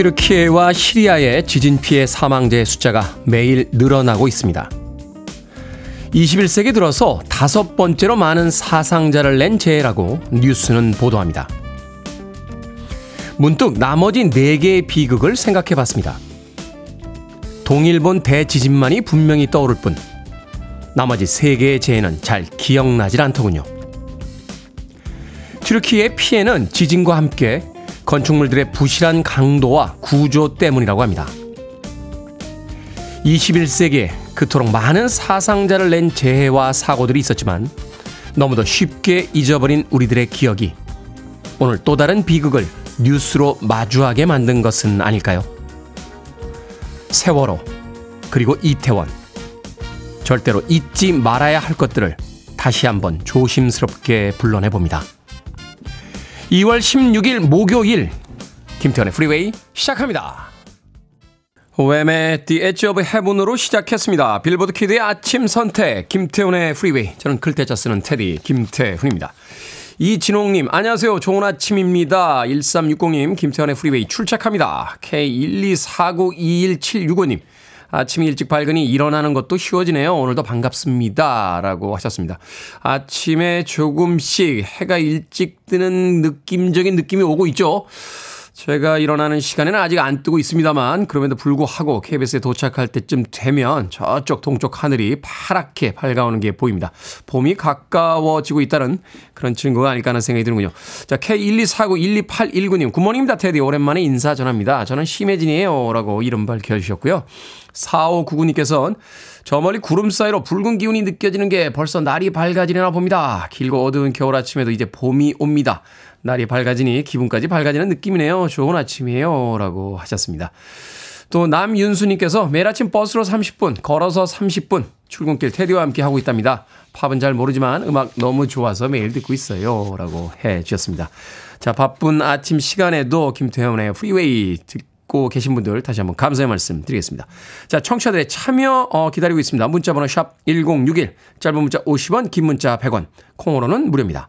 튀르키예와 시리아의 지진 피해 사망자의 숫자가 매일 늘어나고 있습니다. 21세기 들어서 다섯 번째로 많은 사상자를 낸 재해라고 뉴스는 보도합니다. 문득 나머지 4개의 비극을 생각해 봤습니다. 동일본 대지진만이 분명히 떠오를 뿐, 나머지 3개의 재해는 잘 기억나질 않더군요. 튀르키의 피해는 지진과 함께 건축물들의 부실한 강도와 구조 때문이라고 합니다. 21세기에 그토록 많은 사상자를 낸 재해와 사고들이 있었지만 너무도 쉽게 잊어버린 우리들의 기억이 오늘 또 다른 비극을 뉴스로 마주하게 만든 것은 아닐까요? 세월호, 그리고 이태원. 절대로 잊지 말아야 할 것들을 다시 한번 조심스럽게 불러내 봅니다. 2월 16일 목요일 김태훈의 프리웨이 시작합니다. 왬의 The Edge of Heaven으로 시작했습니다. 빌보드 키드의 아침 선택 김태훈의 프리웨이 저는 클 태자 쓰는 테디 김태훈입니다. 이진홍님 안녕하세요. 좋은 아침입니다. 1360님 김태훈의 프리웨이 출첵합니다. K124921765님 아침 일찍 밝으니 일어나는 것도 쉬워지네요. 오늘도 반갑습니다. 라고 하셨습니다. 아침에 조금씩 해가 일찍 뜨는 느낌적인 느낌이 오고 있죠. 제가 일어나는 시간에는 아직 안 뜨고 있습니다만 그럼에도 불구하고 KBS에 도착할 때쯤 되면 저쪽 동쪽 하늘이 파랗게 밝아오는 게 보입니다. 봄이 가까워지고 있다는 그런 증거가 아닐까 하는 생각이 드는군요. 자, K124912819님 Good morning입니다. 테디 오랜만에 인사 전합니다. 저는 심혜진이에요. 라고 이름 밝혀주셨고요. 4599님께서는 저 멀리 구름 사이로 붉은 기운이 느껴지는 게 벌써 날이 밝아지려나 봅니다. 길고 어두운 겨울 아침에도 이제 봄이 옵니다. 날이 밝아지니 기분까지 밝아지는 느낌이네요. 좋은 아침이에요. 라고 하셨습니다. 또 남윤수님께서 매일 아침 버스로 30분, 걸어서 30분, 출근길 테디와 함께 하고 있답니다. 팝은 잘 모르지만 음악 너무 좋아서 매일 듣고 있어요. 라고 해 주셨습니다. 자, 바쁜 아침 시간에도 김태훈의 프리웨이 듣고 계신 분들 다시 한번 감사의 말씀 드리겠습니다. 자, 청취자들의 참여 어, 기다리고 있습니다. 문자번호 샵 1061, 짧은 문자 50원, 긴 문자 100원, 콩으로는 무료입니다.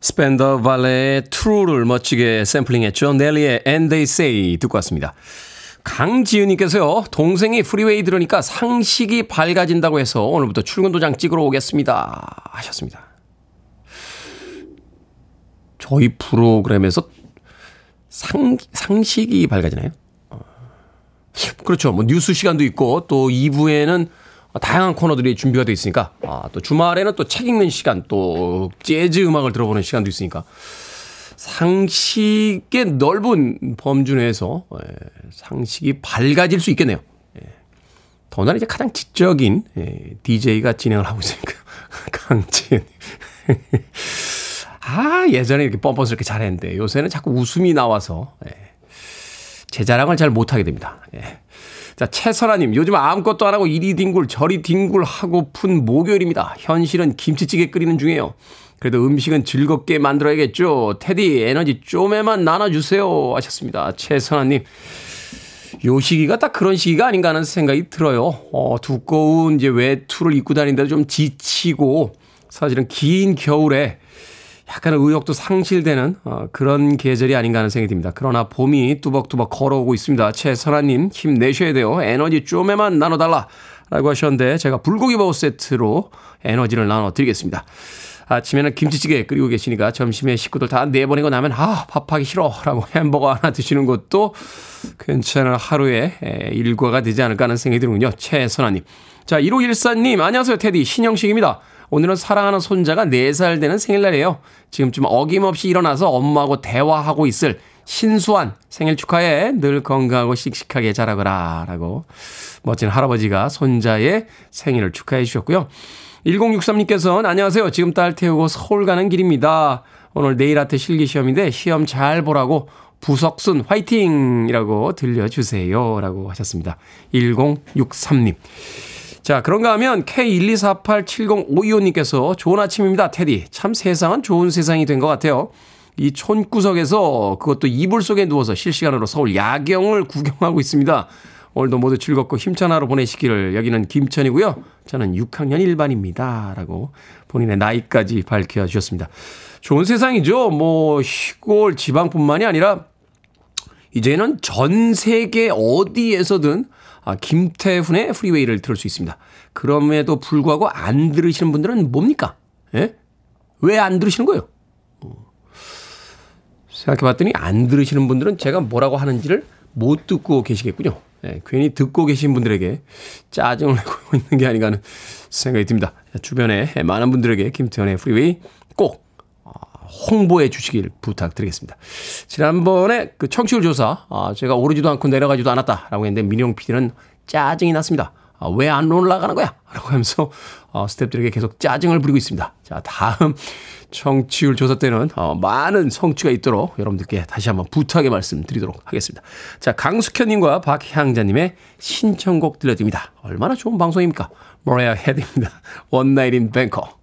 Spandau Ballet의 True를 멋지게 샘플링했죠. 넬리의 N Dey Say 듣고 왔습니다. 강지은님께서요, 동생이 프리웨이 들으니까 상식이 밝아진다고 해서 오늘부터 출근 도장 찍으러 오겠습니다. 하셨습니다. 저희 프로그램에서 상, 상식이 밝아지나요? 어. 그렇죠. 뭐 뉴스 시간도 있고 또 2부에는 다양한 코너들이 준비가 되어 있으니까 아, 또 주말에는 또 책 읽는 시간 또 재즈 음악을 들어보는 시간도 있으니까 상식의 넓은 범주 내에서 예, 상식이 밝아질 수 있겠네요. 예. 더나 이제 가장 지적인 예, DJ가 진행을 하고 있으니까 강진. 아 예전에 이렇게 뻔뻔스럽게 잘했는데 요새는 자꾸 웃음이 나와서 예. 제 자랑을 잘 못하게 됩니다. 예. 자, 최선아님, 요즘 아무것도 안 하고 이리 뒹굴 저리 뒹굴 하고픈 목요일입니다. 현실은 김치찌개 끓이는 중이에요. 그래도 음식은 즐겁게 만들어야겠죠. 테디, 에너지 좀에만 나눠주세요. 하셨습니다. 최선아님. 요 시기가 딱 그런 시기가 아닌가 하는 생각이 들어요. 어, 두꺼운 이제 외투를 입고 다니는데도 좀 지치고, 사실은 긴 겨울에 약간 의욕도 상실되는 어, 그런 계절이 아닌가 하는 생각이 듭니다. 그러나 봄이 뚜벅뚜벅 걸어오고 있습니다. 최선아님 힘내셔야 돼요. 에너지 좀에만 나눠달라 라고 하셨는데 제가 불고기 버거 세트로 에너지를 나눠드리겠습니다. 아침에는 김치찌개 끓이고 계시니까 점심에 식구들 다 내보내고 나면 아 밥하기 싫어 라고 햄버거 하나 드시는 것도 괜찮은 하루의 일과가 되지 않을까 하는 생각이 드는군요. 최선아님. 자 1514님 안녕하세요 테디 신영식입니다. 오늘은 사랑하는 손자가 4살 되는 생일날이에요. 지금쯤 어김없이 일어나서 엄마하고 대화하고 있을 신수환 생일 축하해. 늘 건강하고 씩씩하게 자라거라. 라고 멋진 할아버지가 손자의 생일을 축하해 주셨고요. 1063님께서는 안녕하세요. 지금 딸 태우고 서울 가는 길입니다. 오늘 내일 아트 실기 시험인데 시험 잘 보라고 부석순 화이팅이라고 들려주세요. 라고 하셨습니다. 1063님. 자, 그런가 하면 K124870525님께서 좋은 아침입니다. 테디. 참 세상은 좋은 세상이 된 것 같아요. 이 촌구석에서 그것도 이불 속에 누워서 실시간으로 서울 야경을 구경하고 있습니다. 오늘도 모두 즐겁고 힘찬 하루 보내시기를 여기는 김천이고요. 저는 6학년 1반입니다. 라고 본인의 나이까지 밝혀 주셨습니다. 좋은 세상이죠. 뭐 시골 지방뿐만이 아니라 이제는 전 세계 어디에서든 아, 김태훈의 프리웨이를 들을 수 있습니다. 그럼에도 불구하고 안 들으시는 분들은 뭡니까? 예? 왜 안 들으시는 거예요? 어. 생각해 봤더니 안 들으시는 분들은 제가 뭐라고 하는지를 못 듣고 계시겠군요. 예, 괜히 듣고 계신 분들에게 짜증을 내고 있는 게 아닌가 하는 생각이 듭니다. 주변에 많은 분들에게 김태현의 프리웨이 꼭 어, 홍보해 주시길 부탁드리겠습니다. 지난번에 그 청취율 조사, 아, 제가 오르지도 않고 내려가지도 않았다라고 했는데 민영 PD는 짜증이 났습니다. 아, 왜 안 올라가는 거야? 라고 하면서 어, 스탭들에게 계속 짜증을 부리고 있습니다. 자, 다음 청취율 조사 때는 어, 많은 청취가 있도록 여러분들께 다시 한번 부탁의 말씀 드리도록 하겠습니다. 자, 강숙현님과 박향자님의 신청곡 들려드립니다. 얼마나 좋은 방송입니까? 머레이 헤드입니다. One Night in Bangkok.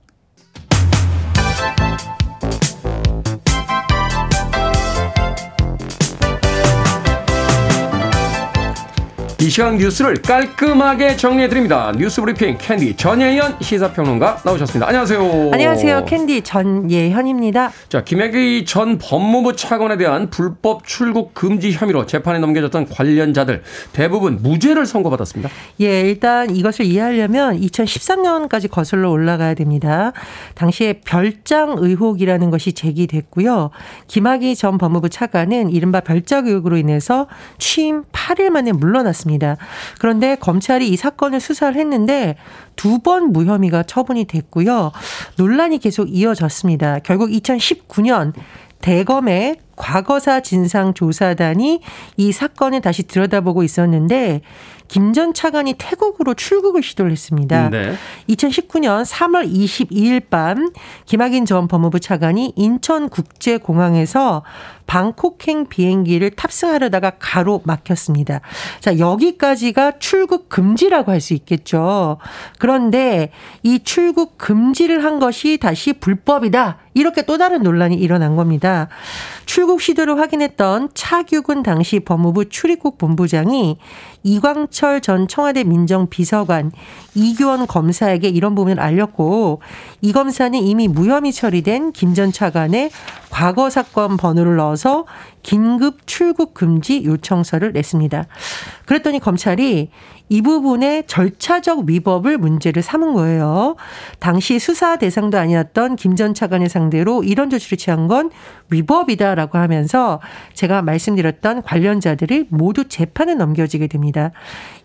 이 시간 뉴스를 깔끔하게 정리해드립니다. 뉴스 브리핑 캔디 전예현 시사평론가 나오셨습니다. 안녕하세요. 안녕하세요. 캔디 전예현입니다. 자, 김학의 전 법무부 차관에 대한 불법 출국 금지 혐의로 재판에 넘겨졌던 관련자들 대부분 무죄를 선고받았습니다. 예, 일단 이것을 이해하려면 2013년까지 거슬러 올라가야 됩니다. 당시에 별장 의혹이라는 것이 제기됐고요. 김학의 전 법무부 차관은 이른바 별장 의혹으로 인해서 취임 8일 만에 물러났습니다. 있습니다. 그런데 검찰이 이 사건을 수사를 했는데 두 번 무혐의가 처분이 됐고요. 논란이 계속 이어졌습니다. 결국 2019년 대검의 과거사 진상조사단이 이 사건을 다시 들여다보고 있었는데 김 전 차관이 태국으로 출국을 시도를 했습니다. 네. 2019년 3월 22일 밤 김학인 전 법무부 차관이 인천국제공항에서 방콕행 비행기를 탑승하려다가 가로 막혔습니다. 자, 여기까지가 출국 금지라고 할 수 있겠죠. 그런데 이 출국 금지를 한 것이 다시 불법이다. 이렇게 또 다른 논란이 일어난 겁니다. 출국 시도를 확인했던 차규근 당시 법무부 출입국 본부장이 이광철 전 청와대 민정비서관 이규원 검사에게 이런 부분을 알렸고 이 검사는 이미 무혐의 처리된 김 전 차관의 과거 사건 번호를 넣어서 긴급 출국 금지 요청서를 냈습니다. 그랬더니 검찰이 이 부분의 절차적 위법을 문제를 삼은 거예요. 당시 수사 대상도 아니었던 김 전 차관의 상대로 이런 조치를 취한 건 위법이다라고 하면서 제가 말씀드렸던 관련자들이 모두 재판에 넘겨지게 됩니다.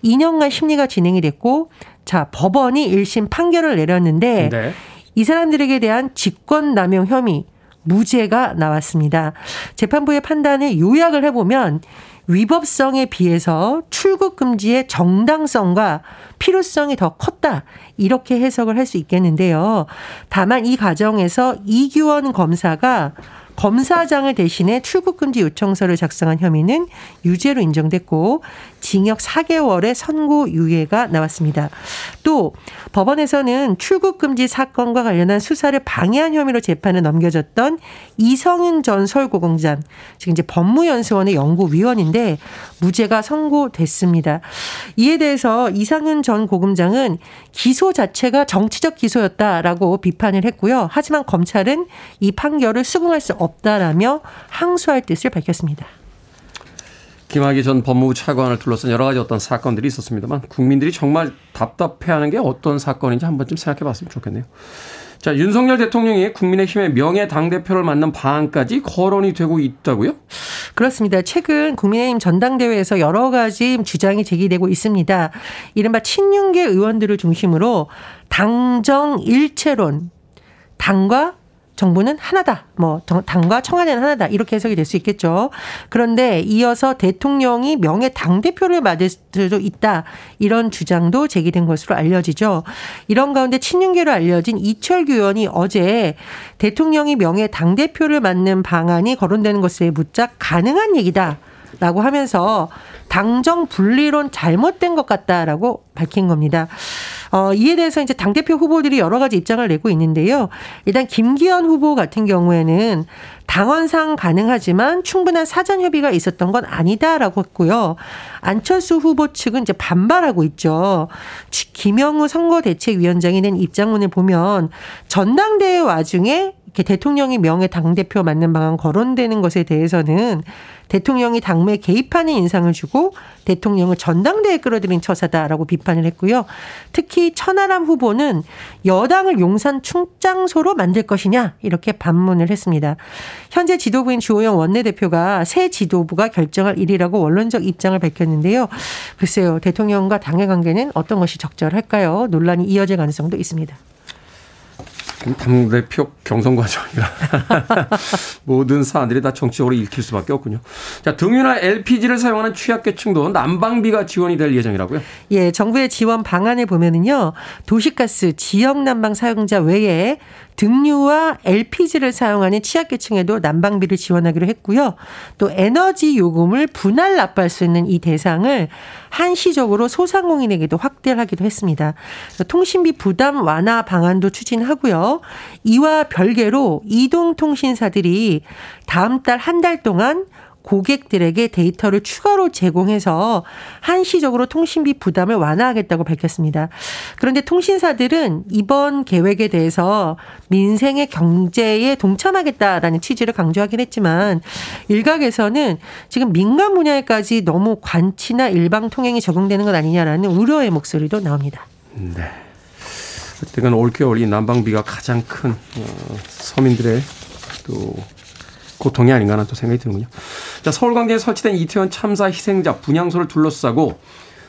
2년간 심리가 진행이 됐고 자 법원이 1심 판결을 내렸는데 네. 이 사람들에게 대한 직권남용 혐의 무죄가 나왔습니다. 재판부의 판단을 요약을 해보면 위법성에 비해서 출국 금지의 정당성과 필요성이 더 컸다. 이렇게 해석을 할 수 있겠는데요. 다만 이 과정에서 이규원 검사가 검사장을 대신해 출국금지 요청서를 작성한 혐의는 유죄로 인정됐고 징역 4개월의 선고유예가 나왔습니다. 또 법원에서는 출국금지 사건과 관련한 수사를 방해한 혐의로 재판에 넘겨졌던 이성윤 전 서울고검장, 지금 이제 법무연수원의 연구위원인데 무죄가 선고됐습니다. 이에 대해서 이상윤 전 고검장은 기소 자체가 정치적 기소였다라고 비판을 했고요. 하지만 검찰은 이 판결을 수긍할 수 없다라며 항소할 뜻을 밝혔습니다. 김학의 전 법무부 차관을 둘러싼 여러 가지 어떤 사건들이 있었습니다만 국민들이 정말 답답해하는 게 어떤 사건인지 한 번쯤 생각해 봤으면 좋겠네요. 자, 윤석열 대통령이 국민의힘의 명예 당대표를 맡는 방안까지 거론이 되고 있다고요? 그렇습니다. 최근 국민의힘 전당대회에서 여러 가지 주장이 제기되고 있습니다. 이른바 친윤계 의원들을 중심으로 당정 일체론, 당과 정부는 하나다. 뭐 당과 청와대는 하나다. 이렇게 해석이 될 수 있겠죠. 그런데 이어서 대통령이 명예 당 대표를 맡을 수도 있다. 이런 주장도 제기된 것으로 알려지죠. 이런 가운데 친윤계로 알려진 이철규 의원이 어제 대통령이 명예 당 대표를 맡는 방안이 거론되는 것에 묻자 가능한 얘기다. 라고 하면서 당정 분리론 잘못된 것 같다라고 밝힌 겁니다. 어, 이에 대해서 이제 당대표 후보들이 여러 가지 입장을 내고 있는데요. 일단 김기현 후보 같은 경우에는 당원상 가능하지만 충분한 사전 협의가 있었던 건 아니다라고 했고요. 안철수 후보 측은 이제 반발하고 있죠. 김영우 선거대책위원장이 낸 입장문을 보면 전당대회 와중에 이렇게 대통령이 명예 당대표 맞는 방안 거론되는 것에 대해서는 대통령이 당무에 개입하는 인상을 주고 대통령을 전당대에 끌어들인 처사다라고 비판을 했고요. 특히 천하람 후보는 여당을 용산 충장소로 만들 것이냐 이렇게 반문을 했습니다. 현재 지도부인 주호영 원내대표가 새 지도부가 결정할 일이라고 원론적 입장을 밝혔는데요. 글쎄요. 대통령과 당의 관계는 어떤 것이 적절할까요? 논란이 이어질 가능성도 있습니다. 당대표 경선 과정이라 모든 사안들이 다 정치적으로 읽힐 수밖에 없군요. 자, 등유나 LPG를 사용하는 취약계층도 난방비가 지원이 될 예정이라고요? 예, 정부의 지원 방안을 보면은요. 도시가스 지역 난방 사용자 외에 등유와 LPG를 사용하는 취약계층에도 난방비를 지원하기로 했고요. 또 에너지 요금을 분할 납부할 수 있는 이 대상을 한시적으로 소상공인에게도 확대를 하기도 했습니다. 통신비 부담 완화 방안도 추진하고요. 이와 별개로 이동통신사들이 다음 달 한달 동안 고객들에게 데이터를 추가로 제공해서 한시적으로 통신비 부담을 완화하겠다고 밝혔습니다. 그런데 통신사들은 이번 계획에 대해서 민생의 경제에 동참하겠다라는 취지를 강조하긴 했지만 일각에서는 지금 민간 분야에까지 너무 관치나 일방 통행이 적용되는 것 아니냐라는 우려의 목소리도 나옵니다. 네. 어쨌든 올겨울 이 난방비가 가장 큰 어, 서민들의 또 고통이 아닌가 하는 또 생각이 드는군요. 자, 서울광장에 설치된 이태원 참사 희생자 분향소를 둘러싸고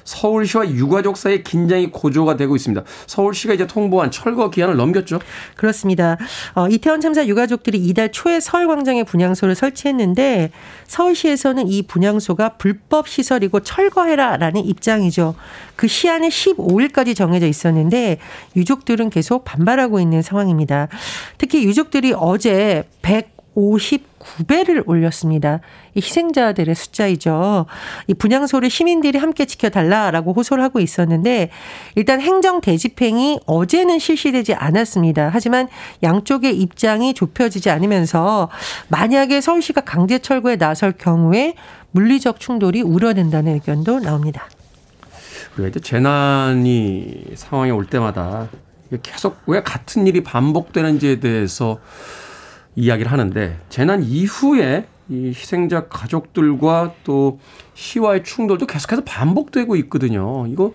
서울시와 유가족 사이의 긴장이 고조가 되고 있습니다. 서울시가 이제 통보한 철거 기한을 넘겼죠. 그렇습니다. 어, 이태원 참사 유가족들이 이달 초에 서울광장에 분향소를 설치했는데 서울시에서는 이 분향소가 불법 시설이고 철거해라라는 입장이죠. 그 시한이 15일까지 정해져 있었는데 유족들은 계속 반발하고 있는 상황입니다. 특히 유족들이 어제 100 59배를 올렸습니다. 이 희생자들의 숫자이죠. 이 분향소를 시민들이 함께 지켜달라라고 호소를 하고 있었는데 일단 행정 대집행이 어제는 실시되지 않았습니다. 하지만 양쪽의 입장이 좁혀지지 않으면서 만약에 서울시가 강제 철거에 나설 경우에 물리적 충돌이 우려된다는 의견도 나옵니다. 우리가 재난이 상황이 올 때마다 계속 왜 같은 일이 반복되는지에 대해서 이야기를 하는데 재난 이후에 이 희생자 가족들과 또 시와의 충돌도 계속해서 반복되고 있거든요. 이거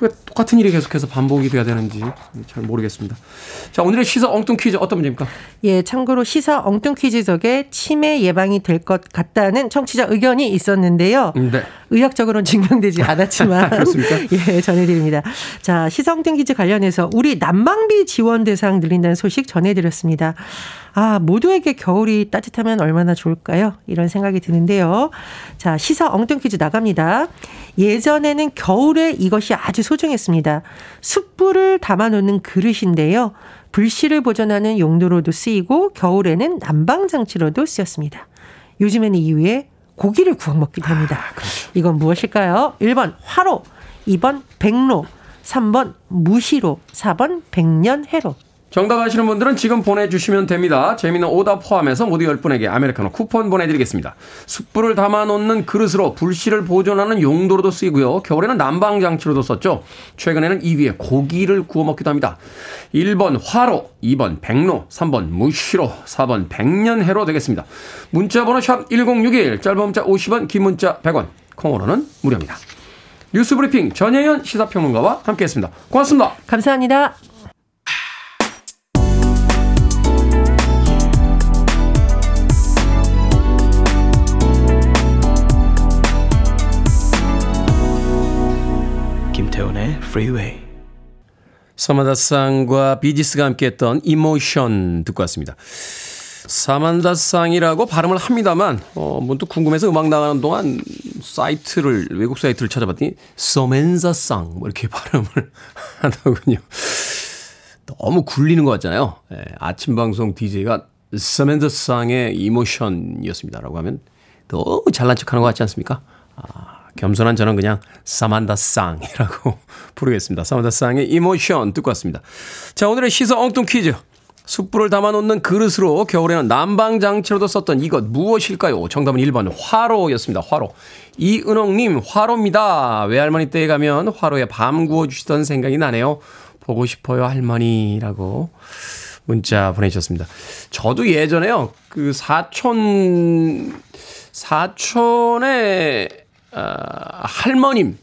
왜 똑같은 일이 계속해서 반복이 돼야 되는지 잘 모르겠습니다. 자, 오늘의 시사 엉뚱 퀴즈 어떤 문제입니까? 예, 참고로 시사 엉뚱 퀴즈 속에 치매 예방이 될 것 같다는 청취자 의견이 있었는데요. 네. 의학적으로는 증명되지 않았지만 예, 전해드립니다. 자, 시사 엉뚱 퀴즈 관련해서 우리 난방비 지원 대상 늘린다는 소식 전해드렸습니다. 아, 모두에게 겨울이 따뜻하면 얼마나 좋을까요? 이런 생각이 드는데요. 자, 시사 엉뚱 퀴즈 나갑니다. 예전에는 겨울에 이것이 아주 소중했습니다. 숯불을 담아놓는 그릇인데요. 불씨를 보존하는 용도로도 쓰이고 겨울에는 난방장치로도 쓰였습니다. 요즘에는 이후에 고기를 구워 먹기도 합니다. 아, 그렇죠. 이건 무엇일까요? 1번 화로, 2번 백로, 3번 무시로, 4번 백년해로. 정답 아시는 분들은 지금 보내주시면 됩니다. 재미있는 오답 포함해서 모두 10분에게 아메리카노 쿠폰 보내드리겠습니다. 숯불을 담아놓는 그릇으로 불씨를 보존하는 용도로도 쓰이고요. 겨울에는 난방장치로도 썼죠. 최근에는 이 위에 고기를 구워 먹기도 합니다. 1번 화로, 2번 백로, 3번 무시로, 4번 백년해로 되겠습니다. 문자번호 샵 1061, 짧은 문자 50원, 긴 문자 100원, 콩으로는 무료입니다. 뉴스브리핑 전혜연 시사평론가와 함께했습니다. 고맙습니다. 감사합니다. Freeway. 사마다 쌍과 비지스가 함께했던 이모션 듣고 왔습니다. 사만다 쌍이라고 발음을 합니다만 어, 문득 궁금해서 음악 나가는 동안 사이트를 외국 사이트를 찾아봤더니 서멘사 쌍뭐 이렇게 발음을 하더군요. 너무 굴리는 것 같잖아요. 예, 아침 방송 DJ가 서멘사 쌍의 이모션이었습니다라고 하면 너무 잘난 척하는 것 같지 않습니까? 아, 겸손한 저는 그냥 사만다 쌍이라고 부르겠습니다. 사만다 쌍의 이모션 듣고 왔습니다. 자, 오늘의 시서 엉뚱 퀴즈. 숯불을 담아놓는 그릇으로 겨울에는 난방장치로도 썼던 이것 무엇일까요? 정답은 1번 화로였습니다. 화로. 이은옥님 화로입니다. 외할머니 댁에 가면 화로에 밤 구워주시던 생각이 나네요. 보고 싶어요 할머니라고 문자 보내주셨습니다. 저도 예전에요. 그 사촌 사촌에 어, 할머님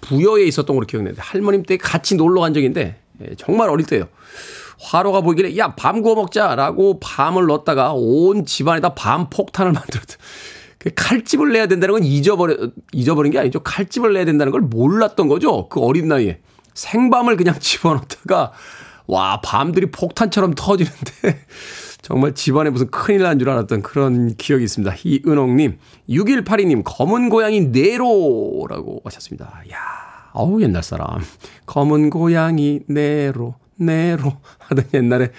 부여에 있었던 걸로 기억나는데 할머님 댁 같이 놀러 간 적인데 예, 정말 어릴 때요. 화로가 보이길래 야 밤 구워 먹자라고 밤을 넣었다가 온 집안에다 밤 폭탄을 만들었다. 그 칼집을 내야 된다는 건 잊어버려 잊어버린 게 아니죠. 칼집을 내야 된다는 걸 몰랐던 거죠. 그 어린 나이에 생밤을 그냥 집어넣다가 와 밤들이 폭탄처럼 터지는데 정말 집안에 무슨 큰일 난 줄 알았던 그런 기억이 있습니다. 이은옥님, 6182님, 검은 고양이 네로라고 하셨습니다. 야 어우, 옛날 사람. 검은 고양이 네로, 네로 하던 옛날에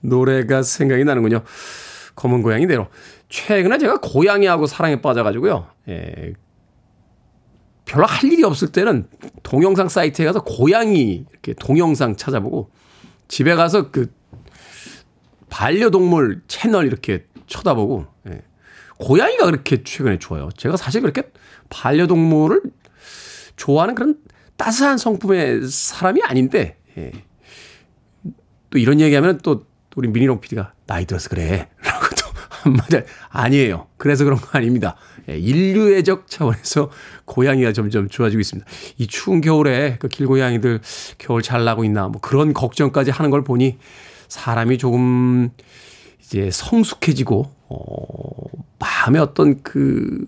노래가 생각이 나는군요. 검은 고양이 네로. 최근에 제가 고양이하고 사랑에 빠져가지고요. 예, 별로 할 일이 없을 때는 동영상 사이트에 가서 고양이 이렇게 동영상 찾아보고 집에 가서 그 반려동물 채널 이렇게 쳐다보고 예. 고양이가 그렇게 최근에 좋아요. 제가 사실 그렇게 반려동물을 좋아하는 그런 따스한 성품의 사람이 아닌데 예. 또 이런 얘기하면 또 우리 미니롱 PD가 나이 들어서 그래 라고 또 한마디 아니에요. 그래서 그런 거 아닙니다. 예. 인류애적 차원에서 고양이가 점점 좋아지고 있습니다. 이 추운 겨울에 그 길고양이들 겨울 잘 나고 있나 뭐 그런 걱정까지 하는 걸 보니 사람이 조금 이제 성숙해지고, 어, 마음의 어떤 그,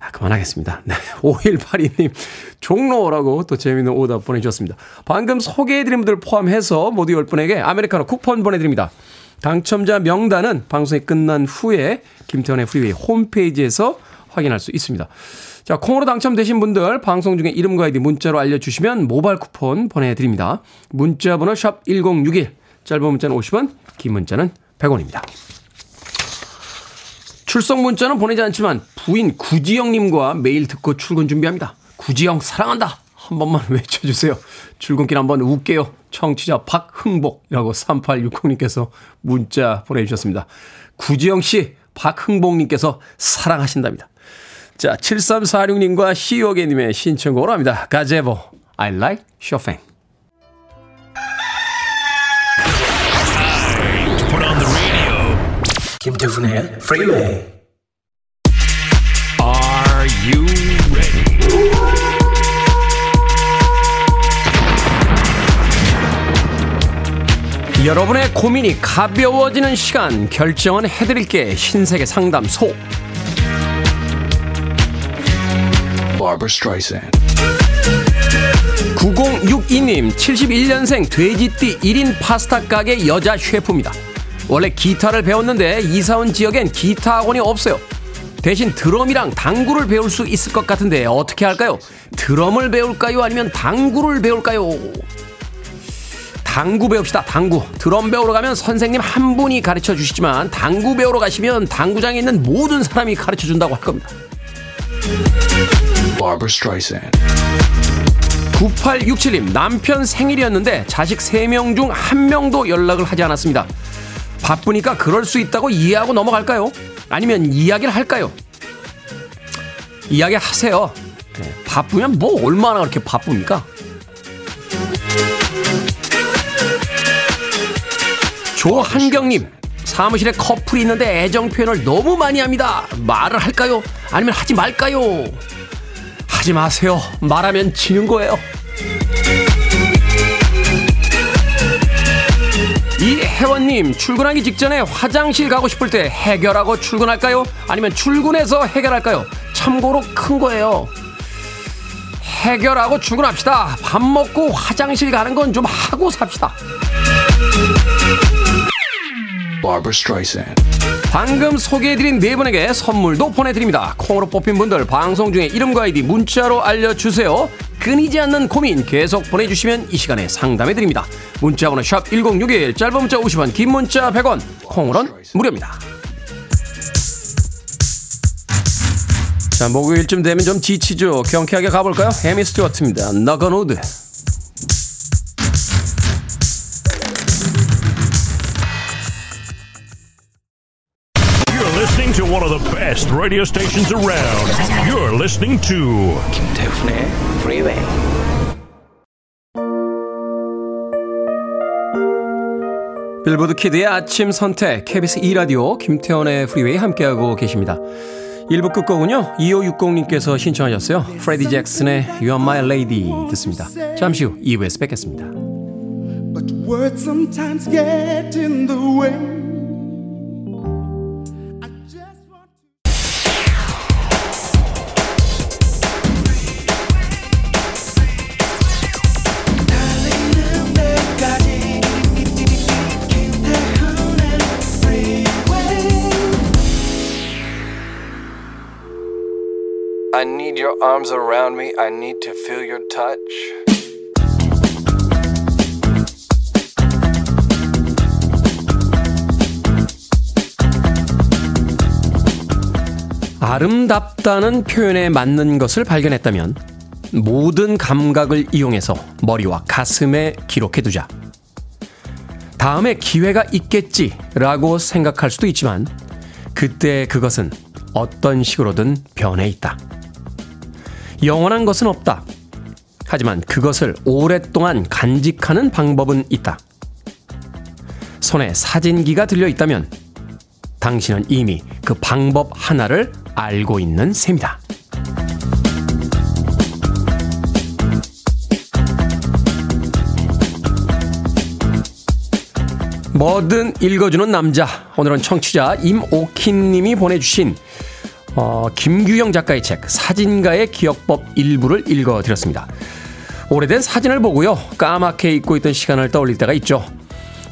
아, 그만하겠습니다. 네. 5182님, 종로라고 또 재미있는 오답 보내주셨습니다. 방금 소개해드린 분들 포함해서 모두 10분에게 아메리카노 쿠폰 보내드립니다. 당첨자 명단은 방송이 끝난 후에 김태훈의 프리웨이 홈페이지에서 확인할 수 있습니다. 자, 콩으로 당첨되신 분들 방송 중에 이름과 아이디 문자로 알려주시면 모바일 쿠폰 보내드립니다. 문자 번호 샵 1061, 짧은 문자는 50원, 긴 문자는 100원입니다. 출석 문자는 보내지 않지만 부인 구지영님과 매일 듣고 출근 준비합니다. 구지영 사랑한다. 한 번만 외쳐주세요. 출근길 한번 웃게요. 청취자 박흥복이라고 3860님께서 문자 보내주셨습니다. 구지영 씨, 박흥복님께서 사랑하신답니다. 자, 7346님과 시오게님의 신청곡으로 합니다. 가제보, I like 쇼팽. 김태훈의 프리웨이 여러분의 고민이 가벼워지는 시간 결정은 해드릴게 신세계 상담소 9062님 71년생 돼지띠 1인 파스타 가게 여자 셰프입니다 원래 기타를 배웠는데 이사 온 지역엔 기타 학원이 없어요. 대신 드럼이랑 당구를 배울 수 있을 것 같은데 어떻게 할까요? 드럼을 배울까요? 아니면 당구를 배울까요? 당구 배웁시다. 당구. 드럼 배우러 가면 선생님 한 분이 가르쳐 주시지만 당구 배우러 가시면 당구장에 있는 모든 사람이 가르쳐 준다고 할 겁니다. 9867님 남편 생일이었는데 자식 3명 중 1명도 연락을 하지 않았습니다. 바쁘니까 그럴 수 있다고 이해하고 넘어갈까요? 아니면 이야기를 할까요? 이야기 하세요. 네, 바쁘면 뭐 얼마나 그렇게 바쁩니까? 조한경님, 사무실에 커플이 있는데 애정 표현을 너무 많이 합니다. 말을 할까요? 아니면 하지 말까요? 하지 마세요. 말하면 지는 거예요. 이혜원님 출근하기 직전에 화장실 가고 싶을 때 해결하고 출근할까요? 아니면 출근해서 해결할까요? 참고로 큰 거예요. 해결하고 출근합시다. 밥 먹고 화장실 가는 건 좀 하고 삽시다. 방금 소개해드린 네 분에게 선물도 보내드립니다. 콩으로 뽑힌 분들 방송 중에 이름과 아이디 문자로 알려주세요. 끊이지 않는 고민 계속 보내주시면 이 시간에 상담해드립니다. 문자번호 샵 1061, 짧은 문자 50원, 긴 문자 100원, 콩으로는 무료입니다. 자, 목요일쯤 되면 좀 지치죠. 경쾌하게 가볼까요? 해미 스튜어트입니다. 너건우드. One of the best radio stations around. You're listening to 김태훈의 Freeway. Billboard Kid의 아침 선택 KBS 2 라디오 김태훈의 프리웨이 함께하고 계십니다. 1부 끝곡은요. 2560님께서 신청하셨어요. 프레디 잭슨의 You Are My Lady 듣습니다. 잠시 후 2부에서 뵙겠습니다. But words sometimes get in the way. Arms around me. I need to feel your touch. 아름답다는 표현에 맞는 것을 발견했다면 모든 감각을 이용해서 머리와 가슴에 기록해두자. 다음에 기회가 있겠지라고 생각할 수도 있지만 그때 그것은 어떤 식으로든 변해 있다. 영원한 것은 없다. 하지만 그것을 오랫동안 간직하는 방법은 있다. 손에 사진기가 들려 있다면 당신은 이미 그 방법 하나를 알고 있는 셈이다. 뭐든 읽어주는 남자. 오늘은 청취자 임오킨님이 보내주신 어, 김규영 작가의 책 사진가의 기억법 일부를 읽어드렸습니다. 오래된 사진을 보고요. 까맣게 잊고 있던 시간을 떠올릴 때가 있죠.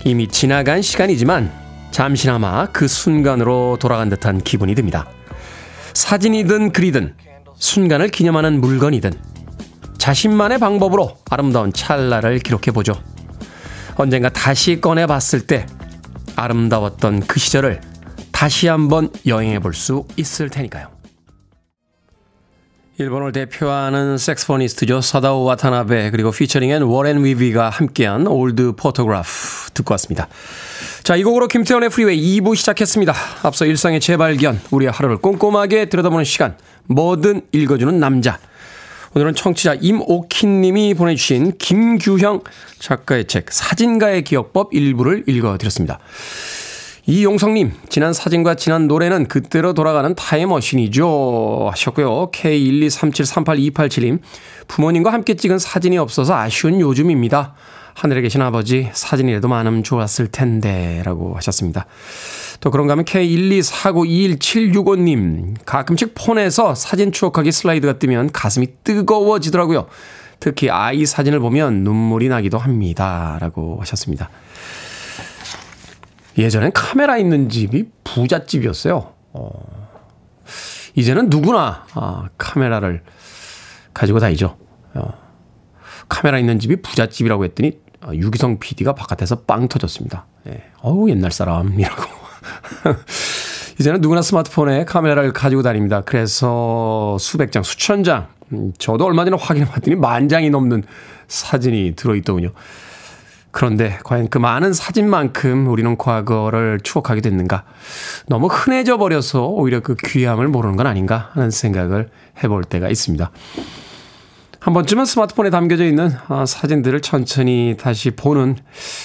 이미 지나간 시간이지만 잠시나마 그 순간으로 돌아간 듯한 기분이 듭니다. 사진이든 글이든 순간을 기념하는 물건이든 자신만의 방법으로 아름다운 찰나를 기록해보죠. 언젠가 다시 꺼내봤을 때 아름다웠던 그 시절을 다시 한번 여행해 볼 수 있을 테니까요. 일본을 대표하는 섹스포니스트죠. 사다오 와타나베 그리고 피처링엔 워렌 위비가 함께한 Old Photograph 듣고 왔습니다. 자, 이 곡으로 김태훈의 프리웨이 2부 시작했습니다. 앞서 일상의 재발견, 우리의 하루를 꼼꼼하게 들여다보는 시간, 뭐든 읽어주는 남자. 오늘은 청취자 임오킨 님이 보내주신 김규형 작가의 책 사진가의 기억법 일부를 읽어드렸습니다. 이용성님, 지난 사진과 지난 노래는 그때로 돌아가는 타임머신이죠. 하셨고요. K123738287님, 부모님과 함께 찍은 사진이 없어서 아쉬운 요즘입니다. 하늘에 계신 아버지, 사진이라도 많으면 좋았을 텐데, 라고 하셨습니다. 또 그런가 하면 K124921765님, 가끔씩 폰에서 사진 추억하기 슬라이드가 뜨면 가슴이 뜨거워지더라고요. 특히 아이 사진을 보면 눈물이 나기도 합니다. 라고 하셨습니다. 예전엔 카메라 있는 집이 부잣집이었어요. 어, 이제는 누구나 아, 카메라를 가지고 다니죠. 어, 카메라 있는 집이 부잣집이라고 했더니 아, 유기성 PD가 바깥에서 빵 터졌습니다. 예. 어우 옛날 사람이라고. 이제는 누구나 스마트폰에 카메라를 가지고 다닙니다. 그래서 수백 장, 수천 장, 음, 저도 얼마 전에 확인해 봤더니 만 장이 넘는 사진이 들어있더군요. 그런데 과연 그 많은 사진만큼 우리는 과거를 추억하게 됐는가? 너무 흔해져 버려서 오히려 그 귀함을 모르는 건 아닌가 하는 생각을 해볼 때가 있습니다. 한 번쯤은 스마트폰에 담겨져 있는 아, 사진들을 천천히 다시 보는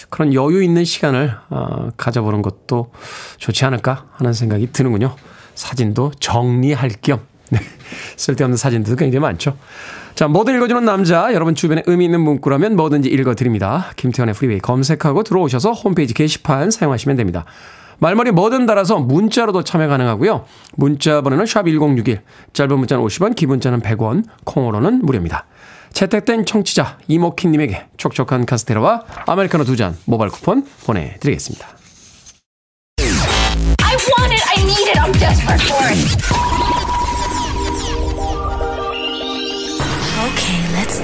그런 여유 있는 시간을 아, 가져보는 것도 좋지 않을까 하는 생각이 드는군요. 사진도 정리할 겸 네, 쓸데없는 사진들도 굉장히 많죠. 자, 뭐든 읽어주는 남자. 여러분 주변에 의미 있는 문구라면 뭐든지 읽어드립니다. 김태훈의 프리웨이 검색하고 들어오셔서 홈페이지 게시판 사용하시면 됩니다. 말머리 뭐든 달아서 문자로도 참여 가능하고요. 문자 번호는 샵1061, 짧은 문자는 50원, 긴 문자는 100원, 콩으로는 무료입니다. 채택된 청취자 이모키님에게 촉촉한 카스테라와 아메리카노 두 잔 모바일 쿠폰 보내드리겠습니다.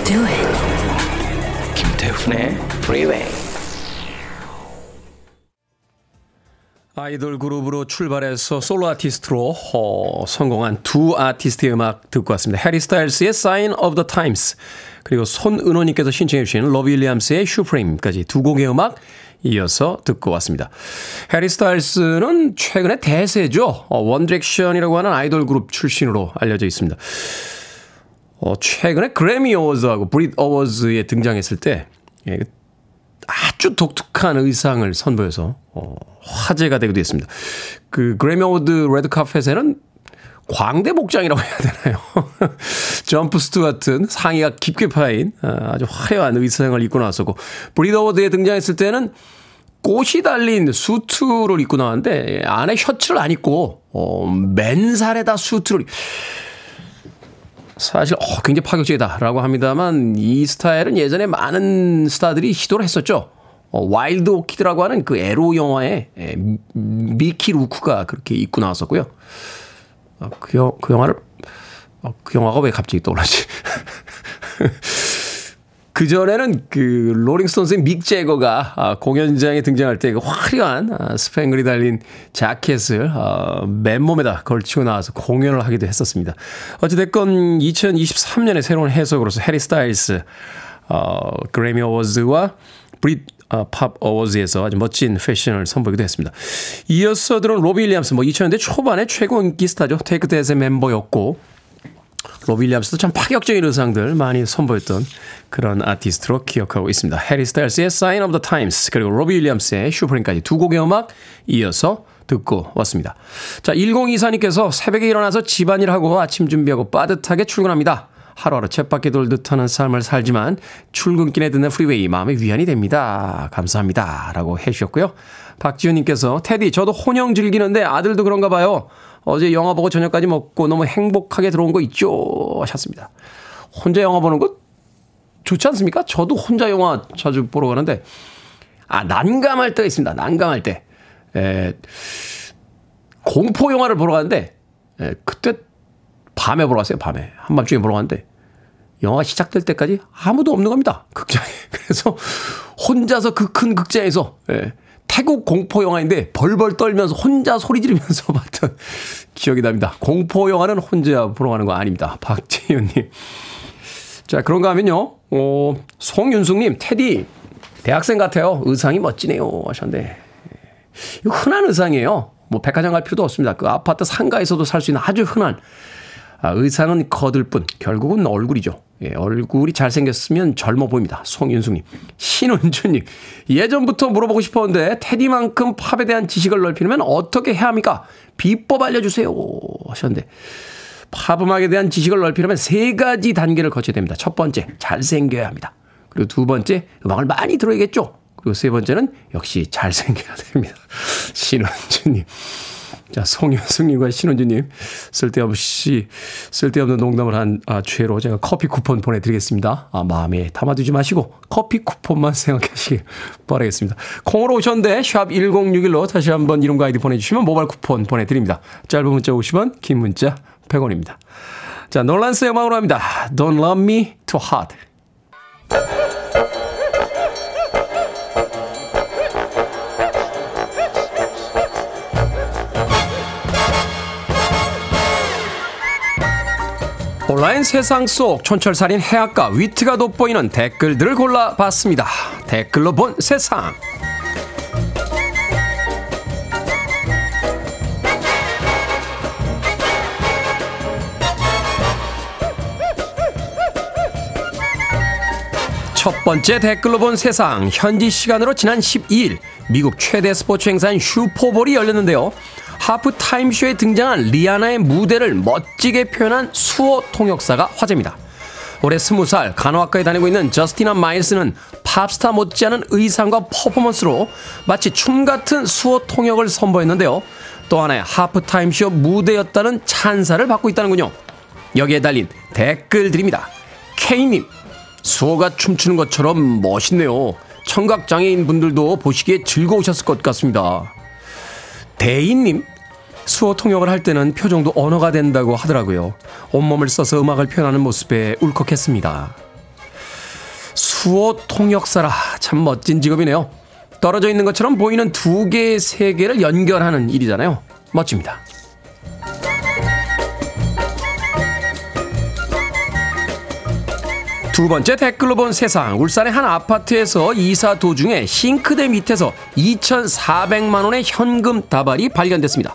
Do it. 김태훈의 Freeway. 아이돌 그룹으로 출발해서 솔로 아티스트로 어, 성공한 두 아티스트의 음악 듣고 왔습니다. 해리 스타일스의 Sign of the Times 그리고 손은호님께서 신청해 주신 로비 윌리엄스의 Supreme까지 두 곡의 음악 이어서 듣고 왔습니다. 해리 스타일스는 최근에 대세죠. 어, 원디렉션이라고 하는 아이돌 그룹 출신으로 알려져 있습니다. 어, 최근에 그래미 어워즈하고 브릿 어워즈에 등장했을 때 예, 아주 독특한 의상을 선보여서 어, 화제가 되기도 했습니다. 그 그래미 어워드 레드 카펫에는 광대 복장이라고 해야 되나요? 점프슈트 같은 상의가 깊게 파인 아, 아주 화려한 의상을 입고 나왔었고 브릿 어워드에 등장했을 때는 꽃이 달린 수트를 입고 나왔는데 안에 셔츠를 안 입고 어, 맨살에다 수트를 사실 어, 굉장히 파격적이다라고 합니다만 이 스타일은 예전에 많은 스타들이 시도를 했었죠. 어, Wild Orchid라고 하는 그 에로 영화에 에, 미키 루크가 그렇게 입고 나왔었고요. 어, 그, 영, 그 영화를 어, 그 영화가 왜 갑자기 떠올랐지? 그 전에는 그 롤링스톤스의 믹 재거가 아, 공연장에 등장할 때 그 화려한 아, 스팽글이 달린 자켓을 아, 맨몸에다 걸치고 나와서 공연을 하기도 했었습니다. 어찌됐건 2023년에 새로운 해석으로서 해리 스타일스 어, 그래미 어워즈와 브릿 어, 팝 어워즈에서 아주 멋진 패션을 선보이기도 했습니다. 이어서 들은 로비 윌리엄스 뭐 2000년대 초반의 최고 인기 스타죠. 테이크 댓의 멤버였고 로비 윌리엄스도 참 파격적인 의상들 많이 선보였던 그런 아티스트로 기억하고 있습니다. 해리 스타일스의 Sign of the Times 그리고 로비 윌리엄스의 Supreme까지 두 곡의 음악 이어서 듣고 왔습니다. 자, 1024님께서 새벽에 일어나서 집안일하고 아침 준비하고 빠듯하게 출근합니다. 하루하루 쳇바퀴 돌듯 하는 삶을 살지만 출근길에 듣는 프리웨이 마음의 위안이 됩니다. 감사합니다. 라고 해주셨고요. 박지훈님께서 테디 저도 혼영 즐기는데 아들도 그런가 봐요. 어제 영화 보고 저녁까지 먹고 너무 행복하게 들어온 거 있죠 하셨습니다. 혼자 영화 보는 거 좋지 않습니까? 저도 혼자 영화 자주 보러 가는데 아 난감할 때가 있습니다. 난감할 때 에, 공포 영화를 보러 가는데 에, 그때 밤에 보러 갔어요. 밤에 한밤중에 보러 갔는데 영화가 시작될 때까지 아무도 없는 겁니다. 극장에. 그래서 혼자서 그 큰 극장에서 예, 태국 공포 영화인데 벌벌 떨면서 혼자 소리 지르면서 봤던 기억이 납니다. 공포 영화는 혼자 보러 가는 거 아닙니다. 박재현님. 자, 그런가 하면요. 어, 송윤숙님, 테디, 대학생 같아요. 의상이 멋지네요. 하셨는데. 이거 흔한 의상이에요. 뭐 백화점 갈 필요도 없습니다. 그 아파트 상가에서도 살 수 있는 아주 흔한 아, 의상은 거들 뿐 결국은 얼굴이죠. 예, 얼굴이 잘생겼으면 젊어 보입니다. 송윤숙님. 신은주님. 예전부터 물어보고 싶었는데 테디만큼 팝에 대한 지식을 넓히려면 어떻게 해야 합니까? 비법 알려주세요. 하셨는데 팝 음악에 대한 지식을 넓히려면 세 가지 단계를 거쳐야 됩니다. 첫 번째, 잘생겨야 합니다. 그리고 두 번째, 음악을 많이 들어야겠죠. 그리고 세 번째는 역시 잘생겨야 됩니다. 신원주님. 자, 송현승님과 신원주님, 쓸데없이, 쓸데없는 농담을 한 아, 죄로 제가 커피 쿠폰 보내드리겠습니다. 아, 마음에 담아두지 마시고 커피 쿠폰만 생각하시길 바라겠습니다. 콩으로 오셨는데, 샵 1061로 다시 한번 이름과 아이디 보내주시면 모바일 쿠폰 보내드립니다. 짧은 문자 50원, 긴 문자 100원입니다. 자, 놀란스의 음악으로 합니다. Don't love me too hard. 온라인 세상 속 촌철살인 해악과 위트가 돋보이는 댓글들을 골라봤습니다. 댓글로 본 세상. 첫 번째 댓글로 본 세상. 현지 시간으로 지난 12일 미국 최대 스포츠 행사인 슈퍼볼이 열렸는데요. 하프 타임쇼에 등장한 리아나의 무대를 멋지게 표현한 수어 통역사가 화제입니다. 올해 20살 간호학과에 다니고 있는 저스티나 마일스는 팝스타 못지않은 의상과 퍼포먼스로 마치 춤 같은 수어 통역을 선보였는데요. 또 하나의 하프타임쇼 무대였다는 찬사를 받고 있다는군요. 여기에 달린 댓글들입니다. K님, 수호가 춤추는 것처럼 멋있네요. 청각 장애인 분들도 보시기에 즐거우셨을 것 같습니다. 대인님, 수호 통역을 할 때는 표정도 언어가 된다고 하더라고요. 온몸을 써서 음악을 표현하는 모습에 울컥했습니다. 수호 통역사라 참 멋진 직업이네요. 떨어져 있는 것처럼 보이는 두 개의 세계를 연결하는 일이잖아요. 멋집니다. 두 번째 댓글로 본 세상. 울산의 한 아파트에서 이사 도중에 싱크대 밑에서 2,400만 원의 현금 다발이 발견됐습니다.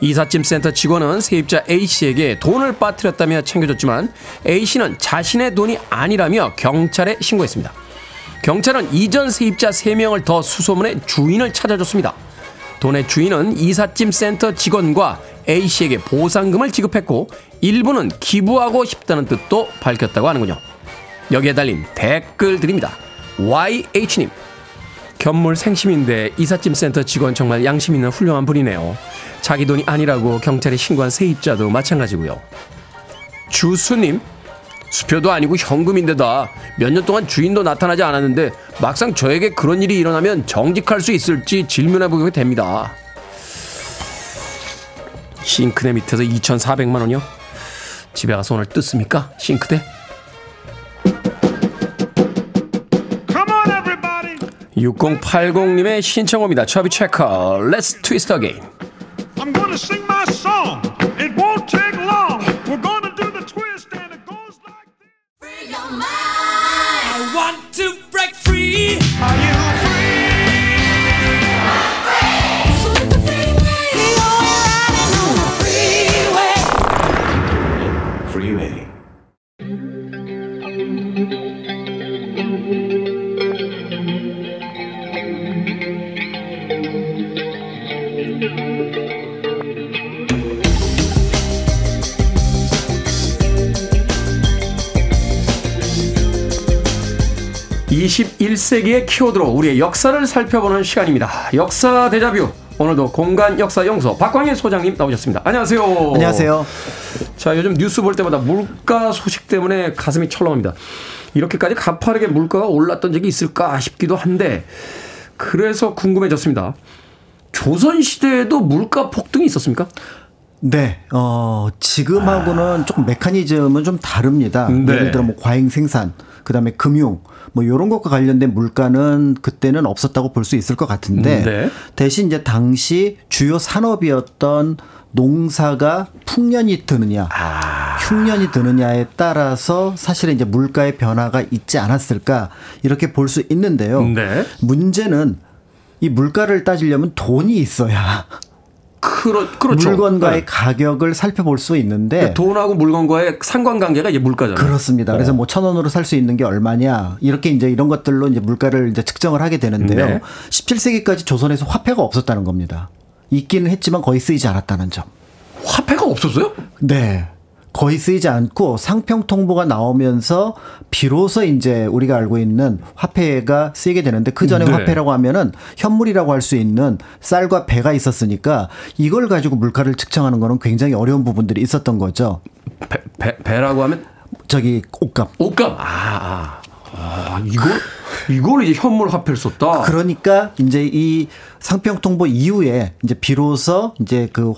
이삿짐 센터 직원은 세입자 A씨에게 돈을 빠뜨렸다며 챙겨줬지만 A씨는 자신의 돈이 아니라며 경찰에 신고했습니다. 경찰은 이전 세입자 3명을 더 수소문해 주인을 찾아줬습니다. 돈의 주인은 이삿짐 센터 직원과 A씨에게 보상금을 지급했고 일부는 기부하고 싶다는 뜻도 밝혔다고 하는군요. 여기에 달린 댓글 드립니다. YH님. 견물 생심인데 이삿짐 센터 직원 정말 양심 있는 훌륭한 분이네요. 자기 돈이 아니라고 경찰에 신고한 세입자도 마찬가지고요. 주수님. 수표도 아니고 현금인데다 몇 년 동안 주인도 나타나지 않았는데 막상 저에게 그런 일이 일어나면 정직할 수 있을지 질문해보게 됩니다. 싱크대 밑에서 2,400만 원이요? 집에 가서 오늘 뜯습니까? 싱크대? 6080님의 신청곡입니다. 처비 체커, Let's Twist Again. 20세기의 키워드로 우리의 역사를 살펴보는 시간입니다. 역사 대자뷰. 오늘도 공간 역사 용서 박광일 소장님 나오셨습니다. 안녕하세요. 안녕하세요. 자, 요즘 뉴스 볼 때마다 물가 소식 때문에 가슴이 철렁합니다. 이렇게까지 가파르게 물가가 올랐던 적이 있을까 싶기도 한데 그래서 궁금해졌습니다. 조선 시대에도 물가 폭등이 있었습니까? 네, 어, 지금하고는 아. 조금 메커니즘은 좀 다릅니다. 네. 예를 들어 뭐 과잉 생산, 그 다음에 금융, 뭐 요런 것과 관련된 물가는 그때는 없었다고 볼 수 있을 것 같은데 네. 대신 이제 당시 주요 산업이었던 농사가 풍년이 드느냐, 흉년이 드느냐에 따라서 사실은 이제 물가의 변화가 있지 않았을까 이렇게 볼 수 있는데요. 네. 문제는 이 물가를 따지려면 돈이 있어야 그렇, 그렇죠. 물건과의 네. 가격을 살펴볼 수 있는데 돈하고 물건과의 상관관계가 이제 물가잖아요. 그렇습니다. 그래서 뭐 천 원으로 살 수 있는 게 얼마냐 이렇게 이제 이런 것들로 이제 물가를 이제 측정을 하게 되는데요. 네. 17세기까지 조선에서 화폐가 없었다는 겁니다. 있기는 했지만 거의 쓰이지 않았다는 점. 화폐가 없었어요? 네. 거의 쓰이지 않고 상평 통보가 나오면서 비로소 이제 우리가 알고 있는 화폐가 쓰이게 되는데 그 전에 네. 화폐라고 하면은 현물이라고 할 수 있는 쌀과 배가 있었으니까 이걸 가지고 물가를 측정하는 거는 굉장히 어려운 부분들이 있었던 거죠. 배, 배, 배라고 하면 저기 옷값. 옷값. 아, 아. 아, 이걸, 이걸 이제 현물 화폐를 썼다. 그러니까 이제 이 상평통보 이후에 이제 비로소 이제 그,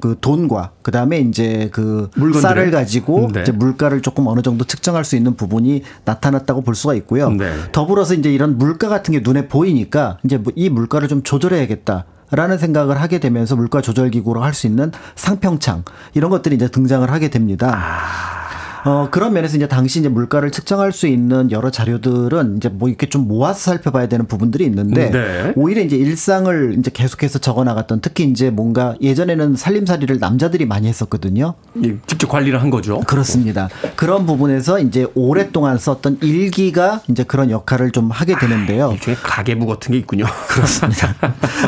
그 돈과 그 다음에 이제 그 물건들을? 쌀을 가지고 네. 이제 물가를 조금 어느 정도 측정할 수 있는 부분이 나타났다고 볼 수가 있고요. 네. 더불어서 이제 이런 물가 같은 게 눈에 보이니까 이제 뭐이 물가를 좀 조절해야겠다. 라는 생각을 하게 되면서 물가 조절 기구로 할 수 있는 상평창 이런 것들이 이제 등장을 하게 됩니다. 아. 어, 그런 면에서 이제 당시 이제 물가를 측정할 수 있는 여러 자료들은 이제 뭐 이렇게 좀 모아서 살펴봐야 되는 부분들이 있는데 네. 오히려 이제 일상을 이제 계속해서 적어 나갔던 특히 이제 뭔가 예전에는 살림살이를 남자들이 많이 했었거든요. 예, 직접 관리를 한 거죠. 그렇습니다. 그런 부분에서 이제 오랫동안 썼던 일기가 이제 그런 역할을 좀 하게 되는데요. 일종의 가계부 같은 게 있군요. 그렇습니다.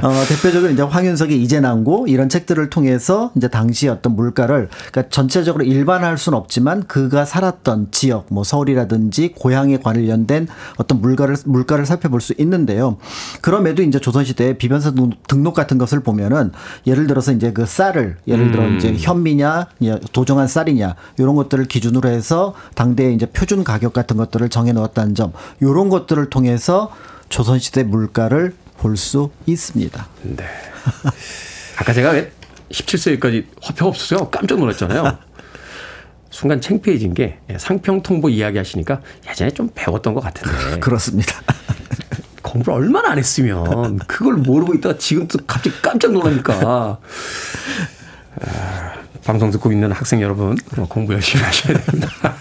어, 대표적으로 이제 황윤석의 이재남고 이런 책들을 통해서 이제 당시 어떤 물가를 그러니까 전체적으로 일반화할 수는 없지만 그 그가 살았던 지역, 뭐 서울이라든지 고향에 관련된 어떤 물가를 물가를 살펴볼 수 있는데요. 그럼에도 이제 조선시대 비변사 등록 같은 것을 보면은 예를 들어서 이제 그 쌀을 예를 들어 이제 현미냐 도정한 쌀이냐 이런 것들을 기준으로 해서 당대의 이제 표준 가격 같은 것들을 정해 놓았다는 점 이런 것들을 통해서 조선시대 물가를 볼 수 있습니다. 네. 아까 제가 왜 17세기까지 화표가 없었어요? 깜짝 놀랐잖아요. 순간 창피해진 게 예, 상평 통보 이야기 하시니까 예전에 좀 배웠던 것 같은데. 그렇습니다. 공부를 얼마나 안 했으면 그걸 모르고 있다가 지금 또 갑자기 깜짝 놀라니까. 아, 방송 듣고 있는 학생 여러분 공부 열심히 하셔야 됩니다.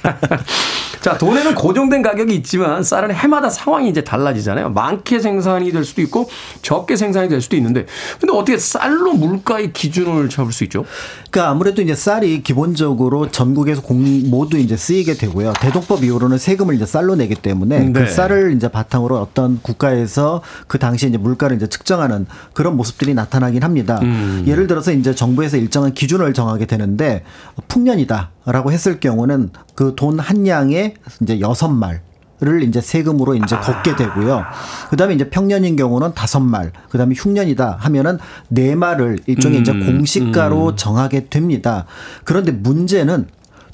자, 돈에는 고정된 가격이 있지만 쌀은 해마다 상황이 이제 달라지잖아요. 많게 생산이 될 수도 있고 적게 생산이 될 수도 있는데 근데 어떻게 쌀로 물가의 기준을 잡을 수 있죠? 그러니까 아무래도 이제 쌀이 기본적으로 전국에서 공 모두 이제 쓰이게 되고요. 대동법 이후로는 세금을 이제 쌀로 내기 때문에 네. 그 쌀을 이제 바탕으로 어떤 국가에서 그 당시에 이제 물가를 이제 측정하는 그런 모습들이 나타나긴 합니다. 음. 예를 들어서 이제 정부에서 일정한 기준을 정하게 되는데 풍년이다 라고 했을 경우는 그 돈 한 양에 이제 여섯 말. 를 이제 세금으로 이제 걷게 되고요. 그다음에 이제 평년인 경우는 다섯 말, 그다음에 흉년이다 하면은 네 말을 일종의 이제 공시가로 정하게 됩니다. 그런데 문제는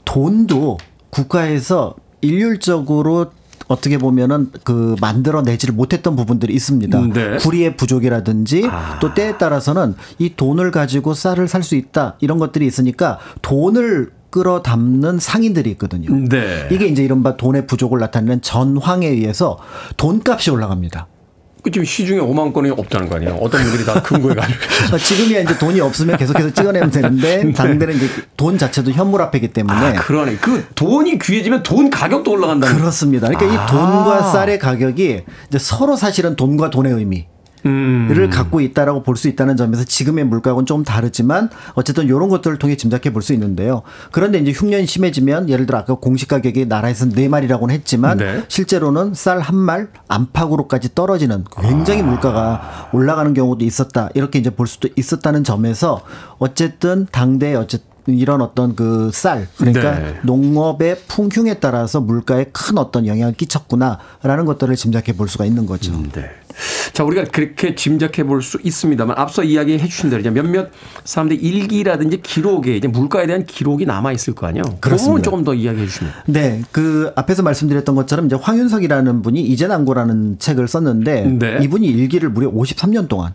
돈도 국가에서 일률적으로 어떻게 보면은 그 만들어내지를 못했던 부분들이 있습니다. 음, 네. 구리의 부족이라든지 또 때에 따라서는 이 돈을 가지고 쌀을 살 수 있다 이런 것들이 있으니까 돈을 끌어 담는 상인들이 있거든요. 네. 이게 이제 이른바 돈의 부족을 나타내는 전황에 의해서 돈값이 올라갑니다. 그 지금 시중에 5만 건이 없다는 거 아니에요? 어떤 분들이 다 근거에 가지고 지금이야 이제 돈이 없으면 계속해서 찍어내면 되는데 당대는 이제 돈 자체도 현물화폐이기 때문에 아, 그러네. 그 돈이 귀해지면 돈 가격도 올라간다는 그렇습니다. 그러니까 이 돈과 쌀의 가격이 이제 서로 사실은 돈과 돈의 의미. 음. 를 갖고 있다라고 볼 수 있다는 점에서 지금의 물가하고는 좀 다르지만 어쨌든 이런 것들을 통해 짐작해 볼 수 있는데요. 그런데 이제 흉년이 심해지면 예를 들어 아까 공시 가격이 나라에서 네 마리라고는 했지만 네. 실제로는 쌀 한 말 안팎으로까지 떨어지는 굉장히 아. 물가가 올라가는 경우도 있었다. 이렇게 이제 볼 수도 있었다는 점에서 어쨌든 당대 어쨌든 이런 어떤 그 쌀 그러니까 네. 농업의 풍흉에 따라서 물가에 큰 어떤 영향을 끼쳤구나라는 것들을 짐작해 볼 수가 있는 거죠. 네. 자, 우리가 그렇게 짐작해 볼 수 있습니다만 앞서 이야기해 주신 대로 이제 몇몇 사람들 일기라든지 기록에 이제 물가에 대한 기록이 남아 있을 거 아니에요. 그 그렇습니다. 조금 더 이야기해 주시면. 네, 그 앞에서 말씀드렸던 것처럼 이제 황윤석이라는 분이 이재난고라는 책을 썼는데 네. 이분이 일기를 무려 53년 동안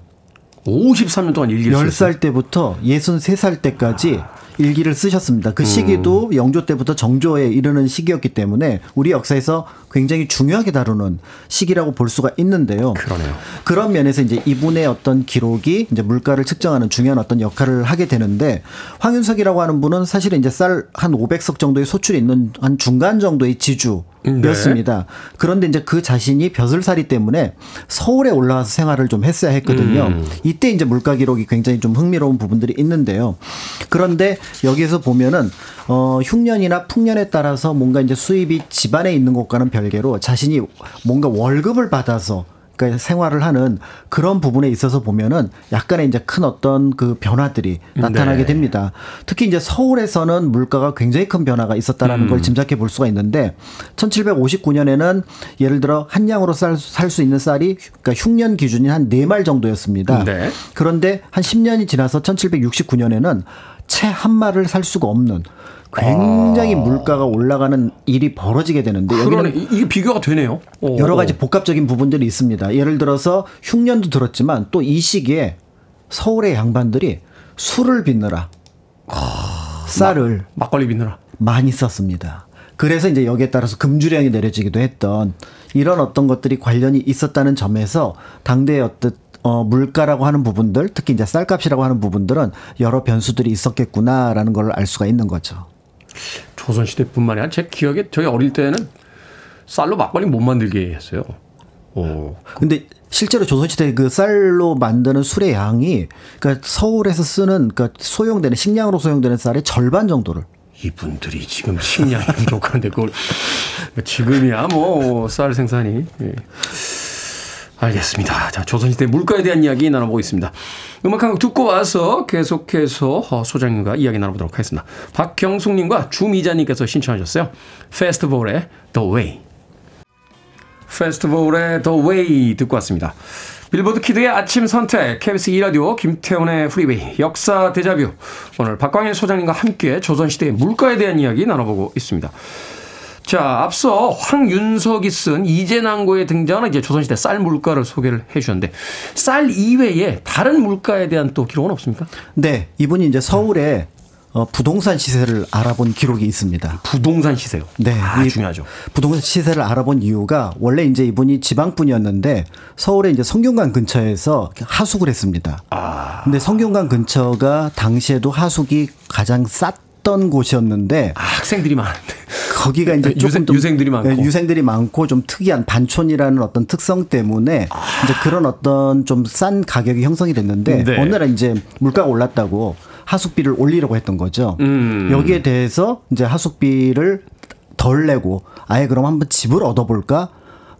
53년 동안 일기를 썼어요. 10살 때부터 63살 때까지 일기를 쓰셨습니다. 그 시기도 영조 때부터 정조에 이르는 시기였기 때문에 우리 역사에서 굉장히 중요하게 다루는 시기라고 볼 수가 있는데요. 그러네요. 그런 면에서 이제 이분의 어떤 기록이 이제 물가를 측정하는 중요한 어떤 역할을 하게 되는데 황윤석이라고 하는 분은 사실은 이제 쌀 한 500석 정도의 소출이 있는 한 중간 정도의 지주 였습니다. 그런데 이제 그 자신이 벼슬살이 때문에 서울에 올라와서 생활을 좀 했어야 했거든요. 이때 이제 물가 기록이 굉장히 좀 흥미로운 부분들이 있는데요. 그런데 여기에서 보면은 어 흉년이나 풍년에 따라서 뭔가 이제 수입이 집안에 있는 것과는 별개로 자신이 뭔가 월급을 받아서 생활을 하는 그런 부분에 있어서 보면은 약간의 이제 큰 어떤 그 변화들이 나타나게 네. 됩니다. 특히 이제 서울에서는 물가가 굉장히 큰 변화가 있었다라는 음. 걸 짐작해 볼 수가 있는데 1759년에는 예를 들어 한 양으로 살수 있는 쌀이 그러니까 흉년 기준이 한네 말 정도였습니다. 네. 그런데 한 10년이 지나서 1769년에는 채 한 말을 살 수가 없는 굉장히 물가가 올라가는 일이 벌어지게 되는데 아. 그러네. 여기는 이- 이게 비교가 되네요. 어. 여러 가지 복합적인 부분들이 있습니다. 예를 들어서 흉년도 들었지만 또 이 시기에 서울의 양반들이 술을 빚느라 쌀을 막걸리 빚느라. 많이 썼습니다. 그래서 이제 여기에 따라서 금주령이 내려지기도 했던 이런 어떤 것들이 관련이 있었다는 점에서 당대의 어떤 어, 물가라고 하는 부분들, 특히 이제 쌀값이라고 하는 부분들은 여러 변수들이 있었겠구나라는 걸 알 수가 있는 거죠. 조선시대뿐만이 아니라 제 기억에 저희 어릴 때는 쌀로 막걸리 못 만들게 했어요. 오. 근데 실제로 조선시대 그 쌀로 만드는 술의 양이 그러니까 서울에서 쓰는 그러니까 소용되는 식량으로 소용되는 쌀의 절반 정도를 이분들이 지금 식량이 부족한데 그걸 지금이야 뭐 쌀 생산이 예. 알겠습니다. 자, 조선시대 물가에 대한 이야기 나눠보고 있습니다. 음악 한 곡 듣고 와서 계속해서 어, 소장님과 이야기 나눠보도록 하겠습니다. 박경숙님과 주미자님께서 신청하셨어요. 패스트볼의 The Way. 패스트볼의 The Way 듣고 왔습니다. Billboard Kid의 아침 선택, KBS 2라디오, 김태훈의 프리웨이, 역사 데자뷰. 오늘 박광일 소장님과 함께 조선시대의 물가에 대한 이야기 나눠보고 있습니다. 자, 앞서 황윤석이 쓴 이재난고에 등장하는 이제 조선시대 쌀 물가를 소개를 해 주셨는데, 쌀 이외에 다른 물가에 대한 또 기록은 없습니까? 네, 이분이 이제 서울에 어, 부동산 시세를 알아본 기록이 있습니다. 부동산 시세요. 네, 아, 이 중요하죠. 부동산 시세를 알아본 이유가 원래 이제 이분이 지방 분이었는데 서울의 이제 성균관 근처에서 하숙을 했습니다. 아. 근데 성균관 근처가 당시에도 하숙이 가장 쌌 던 곳이었는데 아, 학생들이 많은데. 거기가 이제 조금 유생- 좀- 유생 들이 많고. 네, 유생들이 많고 좀 특이한 반촌이라는 어떤 특성 때문에 이제 그런 어떤 좀 싼 가격이 형성이 됐는데 네. 어느 날 이제 물가가 올랐다고 하숙비를 올리려고 했던 거죠. 음. 여기에 대해서 이제 하숙비를 덜 내고 아예 그럼 한번 집을 얻어볼까?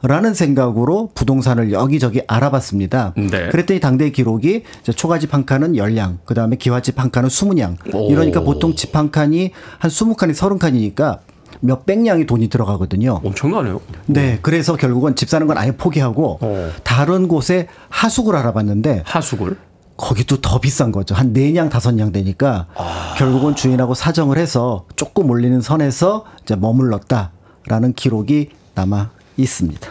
라는 생각으로 부동산을 여기저기 알아봤습니다. 네. 그랬더니 당대 기록이 초가집 한 칸은 10량, 그 다음에 기와집 한 칸은 20량. 오. 이러니까 보통 집 한 칸이 한 20칸이 30칸이니까 몇백 량이 돈이 들어가거든요. 엄청나네요. 네. 그래서 결국은 집 사는 건 아예 포기하고 어. 다른 곳에 하숙을 알아봤는데 하숙을. 거기도 더 비싼 거죠. 한 네량 다섯 량 되니까 결국은 주인하고 사정을 해서 조금 올리는 선에서 이제 머물렀다라는 기록이 남아 있습니다.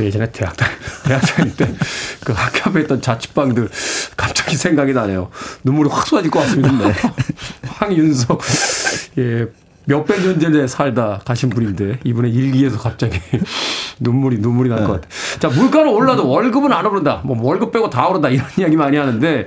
예전에 대학 다 대학 다닐 때그 학교 앞에 있던 자취방들 갑자기 생각이 나네요. 눈물이 확 쏟아질 것 같습니다. 황윤석 예 몇백 년 전에 살다 가신 분인데 이분의 일기에서 갑자기 눈물이 눈물이 날 것 같아. 자 물가는 올라도 월급은 안 오른다. 뭐 월급 빼고 다 오른다 이런 이야기 많이 하는데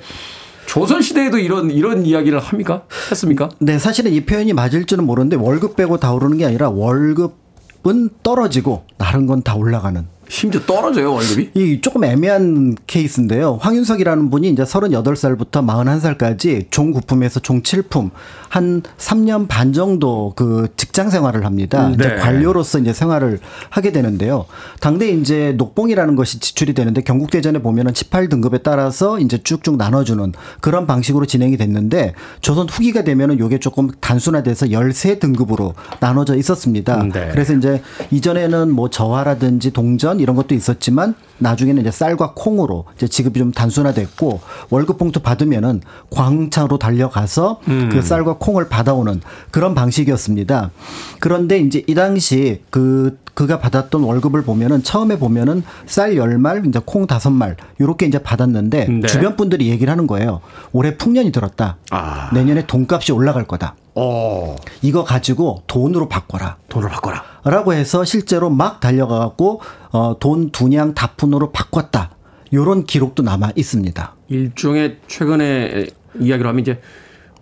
조선 시대에도 이런 이런 이야기를 합니까? 했습니까? 네, 사실은 이 표현이 맞을지는 모르는데 월급 빼고 다 오르는 게 아니라 월급 은 떨어지고 다른 건 다 올라가는 심지어 떨어져요 월급이? 이 조금 애매한 케이스인데요. 황윤석이라는 분이 이제 38살부터 41살까지 종구품에서 종칠품 한 3년 반 정도 그 직장 생활을 합니다. 음, 이제 네. 관료로서 이제 생활을 하게 되는데요. 당대 이제 녹봉이라는 것이 지출이 되는데 경국대전에 보면은 18등급에 따라서 이제 쭉쭉 나눠주는 그런 방식으로 진행이 됐는데 조선 후기가 되면은 요게 조금 단순화돼서 13등급으로 나눠져 있었습니다. 음, 네. 그래서 이제 이전에는 뭐 저하라든지 동전 이런 것도 있었지만 나중에는 이제 쌀과 콩으로 이제 지급이 좀 단순화됐고 월급 봉투 받으면은 광창으로 달려가서 그 쌀과 콩을 받아오는 그런 방식이었습니다. 그런데 이제 이 당시 그 그가 받았던 월급을 보면은 처음에 보면은 쌀 10말 이제 콩 5말 요렇게 이제 받았는데 네. 주변 분들이 얘기를 하는 거예요. 올해 풍년이 들었다. 아. 내년에 돈값이 올라갈 거다. 어 이거 가지고 돈으로 바꿔라. 돈을 바꿔라. 라고 해서 실제로 막 달려가 갖고 어, 돈 두냥 다푼으로 바꿨다. 요런 기록도 남아 있습니다. 일종의 최근에 이야기로 하면 이제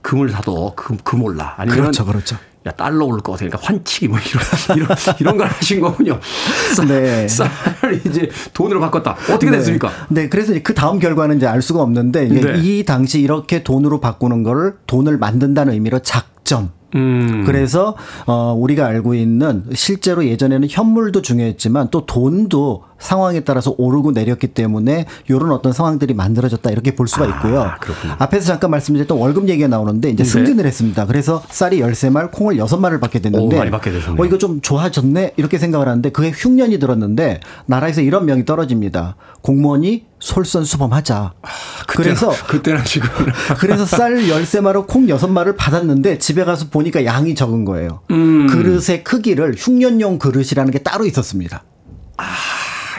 금을 사도 금, 금 올라. 아니면 그렇죠, 그렇죠. 야 달러 오를 것 같아. 그러니까 환치기 뭐 이런 이런 이런 걸 하신 거군요. 쌀, 네. 쌀을 이제 돈으로 바꿨다. 어떻게 네. 됐습니까? 네, 그래서 그 다음 결과는 이제 알 수가 없는데 네. 이 당시 이렇게 돈으로 바꾸는 거를 돈을 만든다는 의미로 작전. 음. 그래서 어 우리가 알고 있는 실제로 예전에는 현물도 중요했지만 또 돈도 상황에 따라서 오르고 내렸기 때문에 이런 어떤 상황들이 만들어졌다 이렇게 볼 수가 있고요. 아. 앞에서 잠깐 말씀드렸던 월급 얘기가 나오는데 이제 네. 승진을 했습니다. 그래서 쌀이 13말, 콩을 6말을 받게 됐는데 오, 받게. 어 이거 좀 좋아졌네 이렇게 생각을 하는데 그게 흉년이 들었는데 나라에서 이런 명이 떨어집니다. 공무원이 솔선수범하자. 그래서 그때는 지금 그래서 쌀 13마리 콩 6마리를 받았는데 집에 가서 보니까 양이 적은 거예요. 음. 그릇의 크기를 흉년용 그릇이라는 게 따로 있었습니다.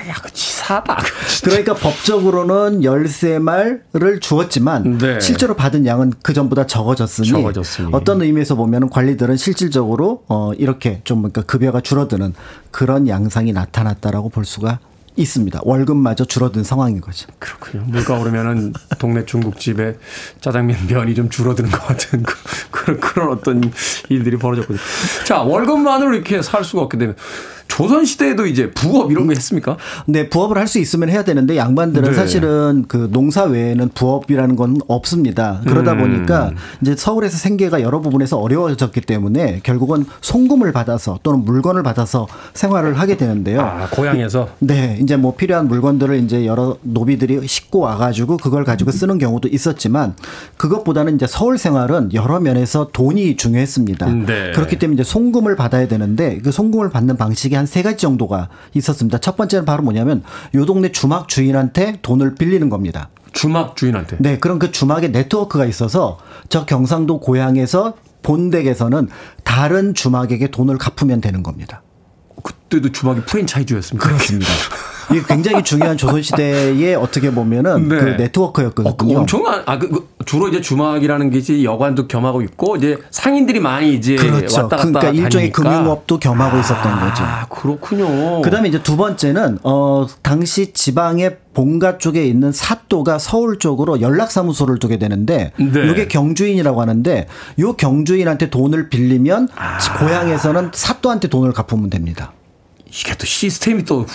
야, 그 치사다. 그러니까 법적으로는 13말을 주었지만 네. 실제로 받은 양은 그 전보다 적어졌으니, 적어졌으니. 어떤 의미에서 보면 관리들은 실질적으로 어 이렇게 좀 그러니까 급여가 줄어드는 그런 양상이 나타났다라고 볼 수가 있습니다. 월급마저 줄어든 상황인 거죠. 그렇군요. 물가 오르면은 동네 중국집에 짜장면 면이 좀 줄어드는 것 같은 그, 그런 그런 어떤 일들이 벌어졌거든요. 자 월급만으로 이렇게 살 수가 없게 되면 조선 시대에도 이제 부업 이런 거 했습니까? 네, 부업을 할 수 있으면 해야 되는데 양반들은 네. 사실은 그 농사 외에는 부업이라는 건 없습니다. 그러다 음. 보니까 이제 서울에서 생계가 여러 부분에서 어려워졌기 때문에 결국은 송금을 받아서 또는 물건을 받아서 생활을 하게 되는데요. 아, 고향에서 네, 이제 뭐 필요한 물건들을 이제 여러 노비들이 싣고 와 가지고 그걸 가지고 쓰는 경우도 있었지만 그것보다는 이제 서울 생활은 여러 면에서 돈이 중요했습니다. 네. 그렇기 때문에 이제 송금을 받아야 되는데 그 송금을 받는 방식이 한 세 가지 정도가 있었습니다. 첫 번째는 바로 뭐냐면 요 동네 주막 주인한테 돈을 빌리는 겁니다. 주막 주인한테. 네, 그럼 그 주막에 네트워크가 있어서 저 경상도 고향에서 본댁에서는 다른 주막에게 돈을 갚으면 되는 겁니다. 그때도 주막이 프랜차이즈였습니다. 그렇습니다. 이게 굉장히 중요한 조선시대의 어떻게 보면은 네. 그 네트워크였거든요. 어, 그 엄청난 아 그, 그 주로 이제 주막이라는 게 이제 여관도 겸하고 있고 이제 상인들이 많이 이제 그렇죠. 왔다 갔다 그러니까 일종의 다니니까. 금융업도 겸하고 있었던 거죠. 아 그렇군요. 그다음에 이제 두 번째는 어 당시 지방의 본가 쪽에 있는 사또가 서울 쪽으로 연락사무소를 두게 되는데 네. 이게 경주인이라고 하는데 요 경주인한테 돈을 빌리면 아. 고향에서는 사또한테 돈을 갚으면 됩니다. 이게 또 시스템이 또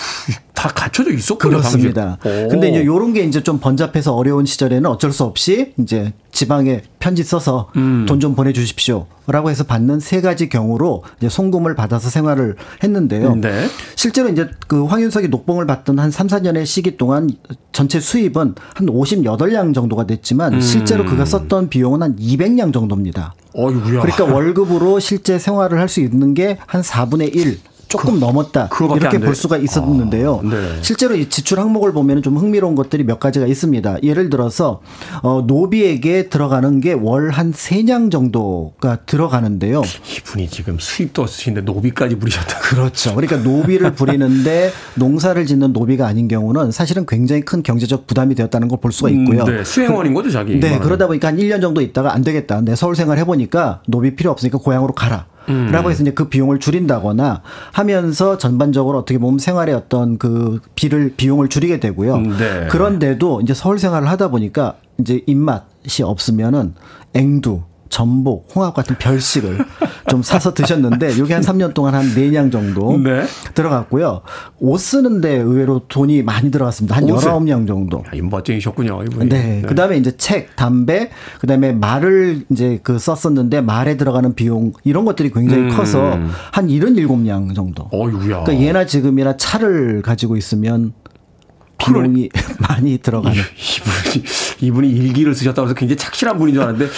다 갖춰져 있었군요. 그렇습니다. 근데 이제 요런 게 이제 좀 번잡해서 어려운 시절에는 어쩔 수 없이 이제 지방에 편지 써서 음. 돈좀 보내주십시오. 라고 해서 받는 세 가지 경우로 이제 송금을 받아서 생활을 했는데요. 네. 실제로 이제 그 황윤석이 녹봉을 받던 한 3, 4년의 시기 동안 전체 수입은 한 58량 정도가 됐지만 음. 실제로 그가 썼던 비용은 한 200량 정도입니다. 어이구야. 그러니까 월급으로 실제 생활을 할 수 있는 게 한 4분의 1 조금 넘었다 그거밖에 이렇게 안볼 돼. 수가 있었는데요. 아, 네. 실제로 이 지출 항목을 보면 좀 흥미로운 것들이 몇 가지가 있습니다. 예를 들어서 어, 노비에게 들어가는 게 월 한 세냥 정도가 들어가는데요. 이분이 지금 수입도 없으신데 노비까지 부리셨다. 그렇죠. 그러니까 노비를 부리는데 농사를 짓는 노비가 아닌 경우는 사실은 굉장히 큰 경제적 부담이 되었다는 걸 볼 수가 있고요. 네, 수행원인 거죠, 자기. 네, 말하는. 그러다 보니까 한 1년 정도 있다가 안 되겠다. 내 서울 생활 해보니까 노비 필요 없으니까 고향으로 가라. 음. 라고 해서 이제 그 비용을 줄인다거나 하면서 전반적으로 어떻게 보면 생활의 어떤 그 비를, 비용을 줄이게 되고요. 음, 네. 그런데도 이제 서울 생활을 하다 보니까 이제 입맛이 없으면은 앵두, 전복, 홍합 같은 별식을 좀 사서 드셨는데 이게 한 3년 동안 한 4냥 정도 네. 들어갔고요. 옷 쓰는데 의외로 돈이 많이 들어갔습니다. 한 옷을? 19냥 정도. 야, 이 멋쟁이셨군요, 이분이. 네. 그다음에 이제 책, 담배, 그다음에 말을 이제 그 썼었는데 말에 들어가는 비용 이런 것들이 굉장히 음. 커서 한 77냥 정도. 어이구야. 그러니까 예나 지금이나 차를 가지고 있으면 비용이 많이 들어가는. 이분이, 이분이 일기를 쓰셨다고 해서 굉장히 착실한 분인 줄 알았는데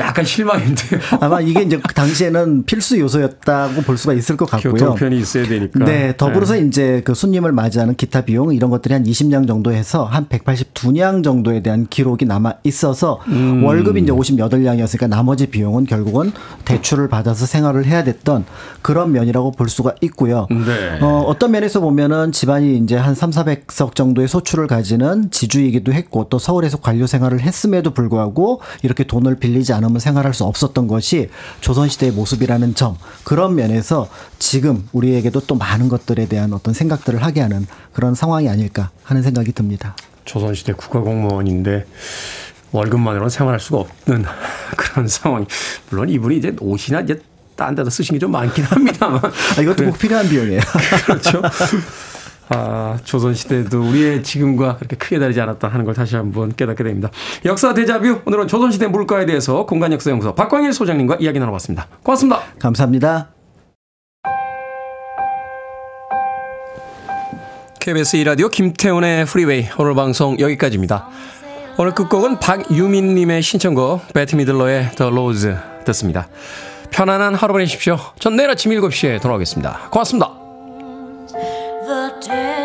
약간 실망인데요. 아마 이게 이제 그 당시에는 필수 요소였다고 볼 수가 있을 것 같고요. 교통편이 있어야 되니까. 네, 더불어서 이제 그 손님을 맞이하는 기타 비용 이런 것들이 한 20냥 정도 해서 한 182냥 정도에 대한 기록이 남아 있어서 음. 월급이 이제 58량이었으니까 나머지 비용은 결국은 대출을 받아서 생활을 해야 됐던 그런 면이라고 볼 수가 있고요. 네. 어, 어떤 면에서 보면은 집안이 이제 한 3, 400석 정도의 소출을 가지는 지주이기도 했고 또 서울에서 관료 생활을 했음에도 불구하고 이렇게 돈을 빌리지 않 으면 생활할 수 없었던 것이 조선시대의 모습이라는 점 그런 면에서 지금 우리에게도 또 많은 것들에 대한 어떤 생각들을 하게 하는 그런 상황이 아닐까 하는 생각이 듭니다. 조선시대 국가공무원인데 월급만으로는 생활할 수가 없는 그런 상황이. 물론 이분이 이제 옷이나 이제 딴 데다 쓰신 게 좀 많긴 합니다만. 아, 이것도 꼭 필요한 비용이에요. 그렇죠. 아, 조선시대도 우리의 지금과 그렇게 크게 다르지 않았다 하는 걸 다시 한번 깨닫게 됩니다. 역사 대자뷰. 오늘은 조선시대 물가에 대해서 공간역사연구소 박광일 소장님과 이야기 나눠봤습니다. 고맙습니다. 감사합니다. KBS 2라디오 김태훈의 프리웨이 오늘 방송 여기까지입니다. 오늘 끝곡은 박유민님의 신청곡 벳 미들러의 The Rose 듣습니다. 편안한 하루 보내십시오. 전 내일 아침 7시에 돌아오겠습니다. 고맙습니다. dead.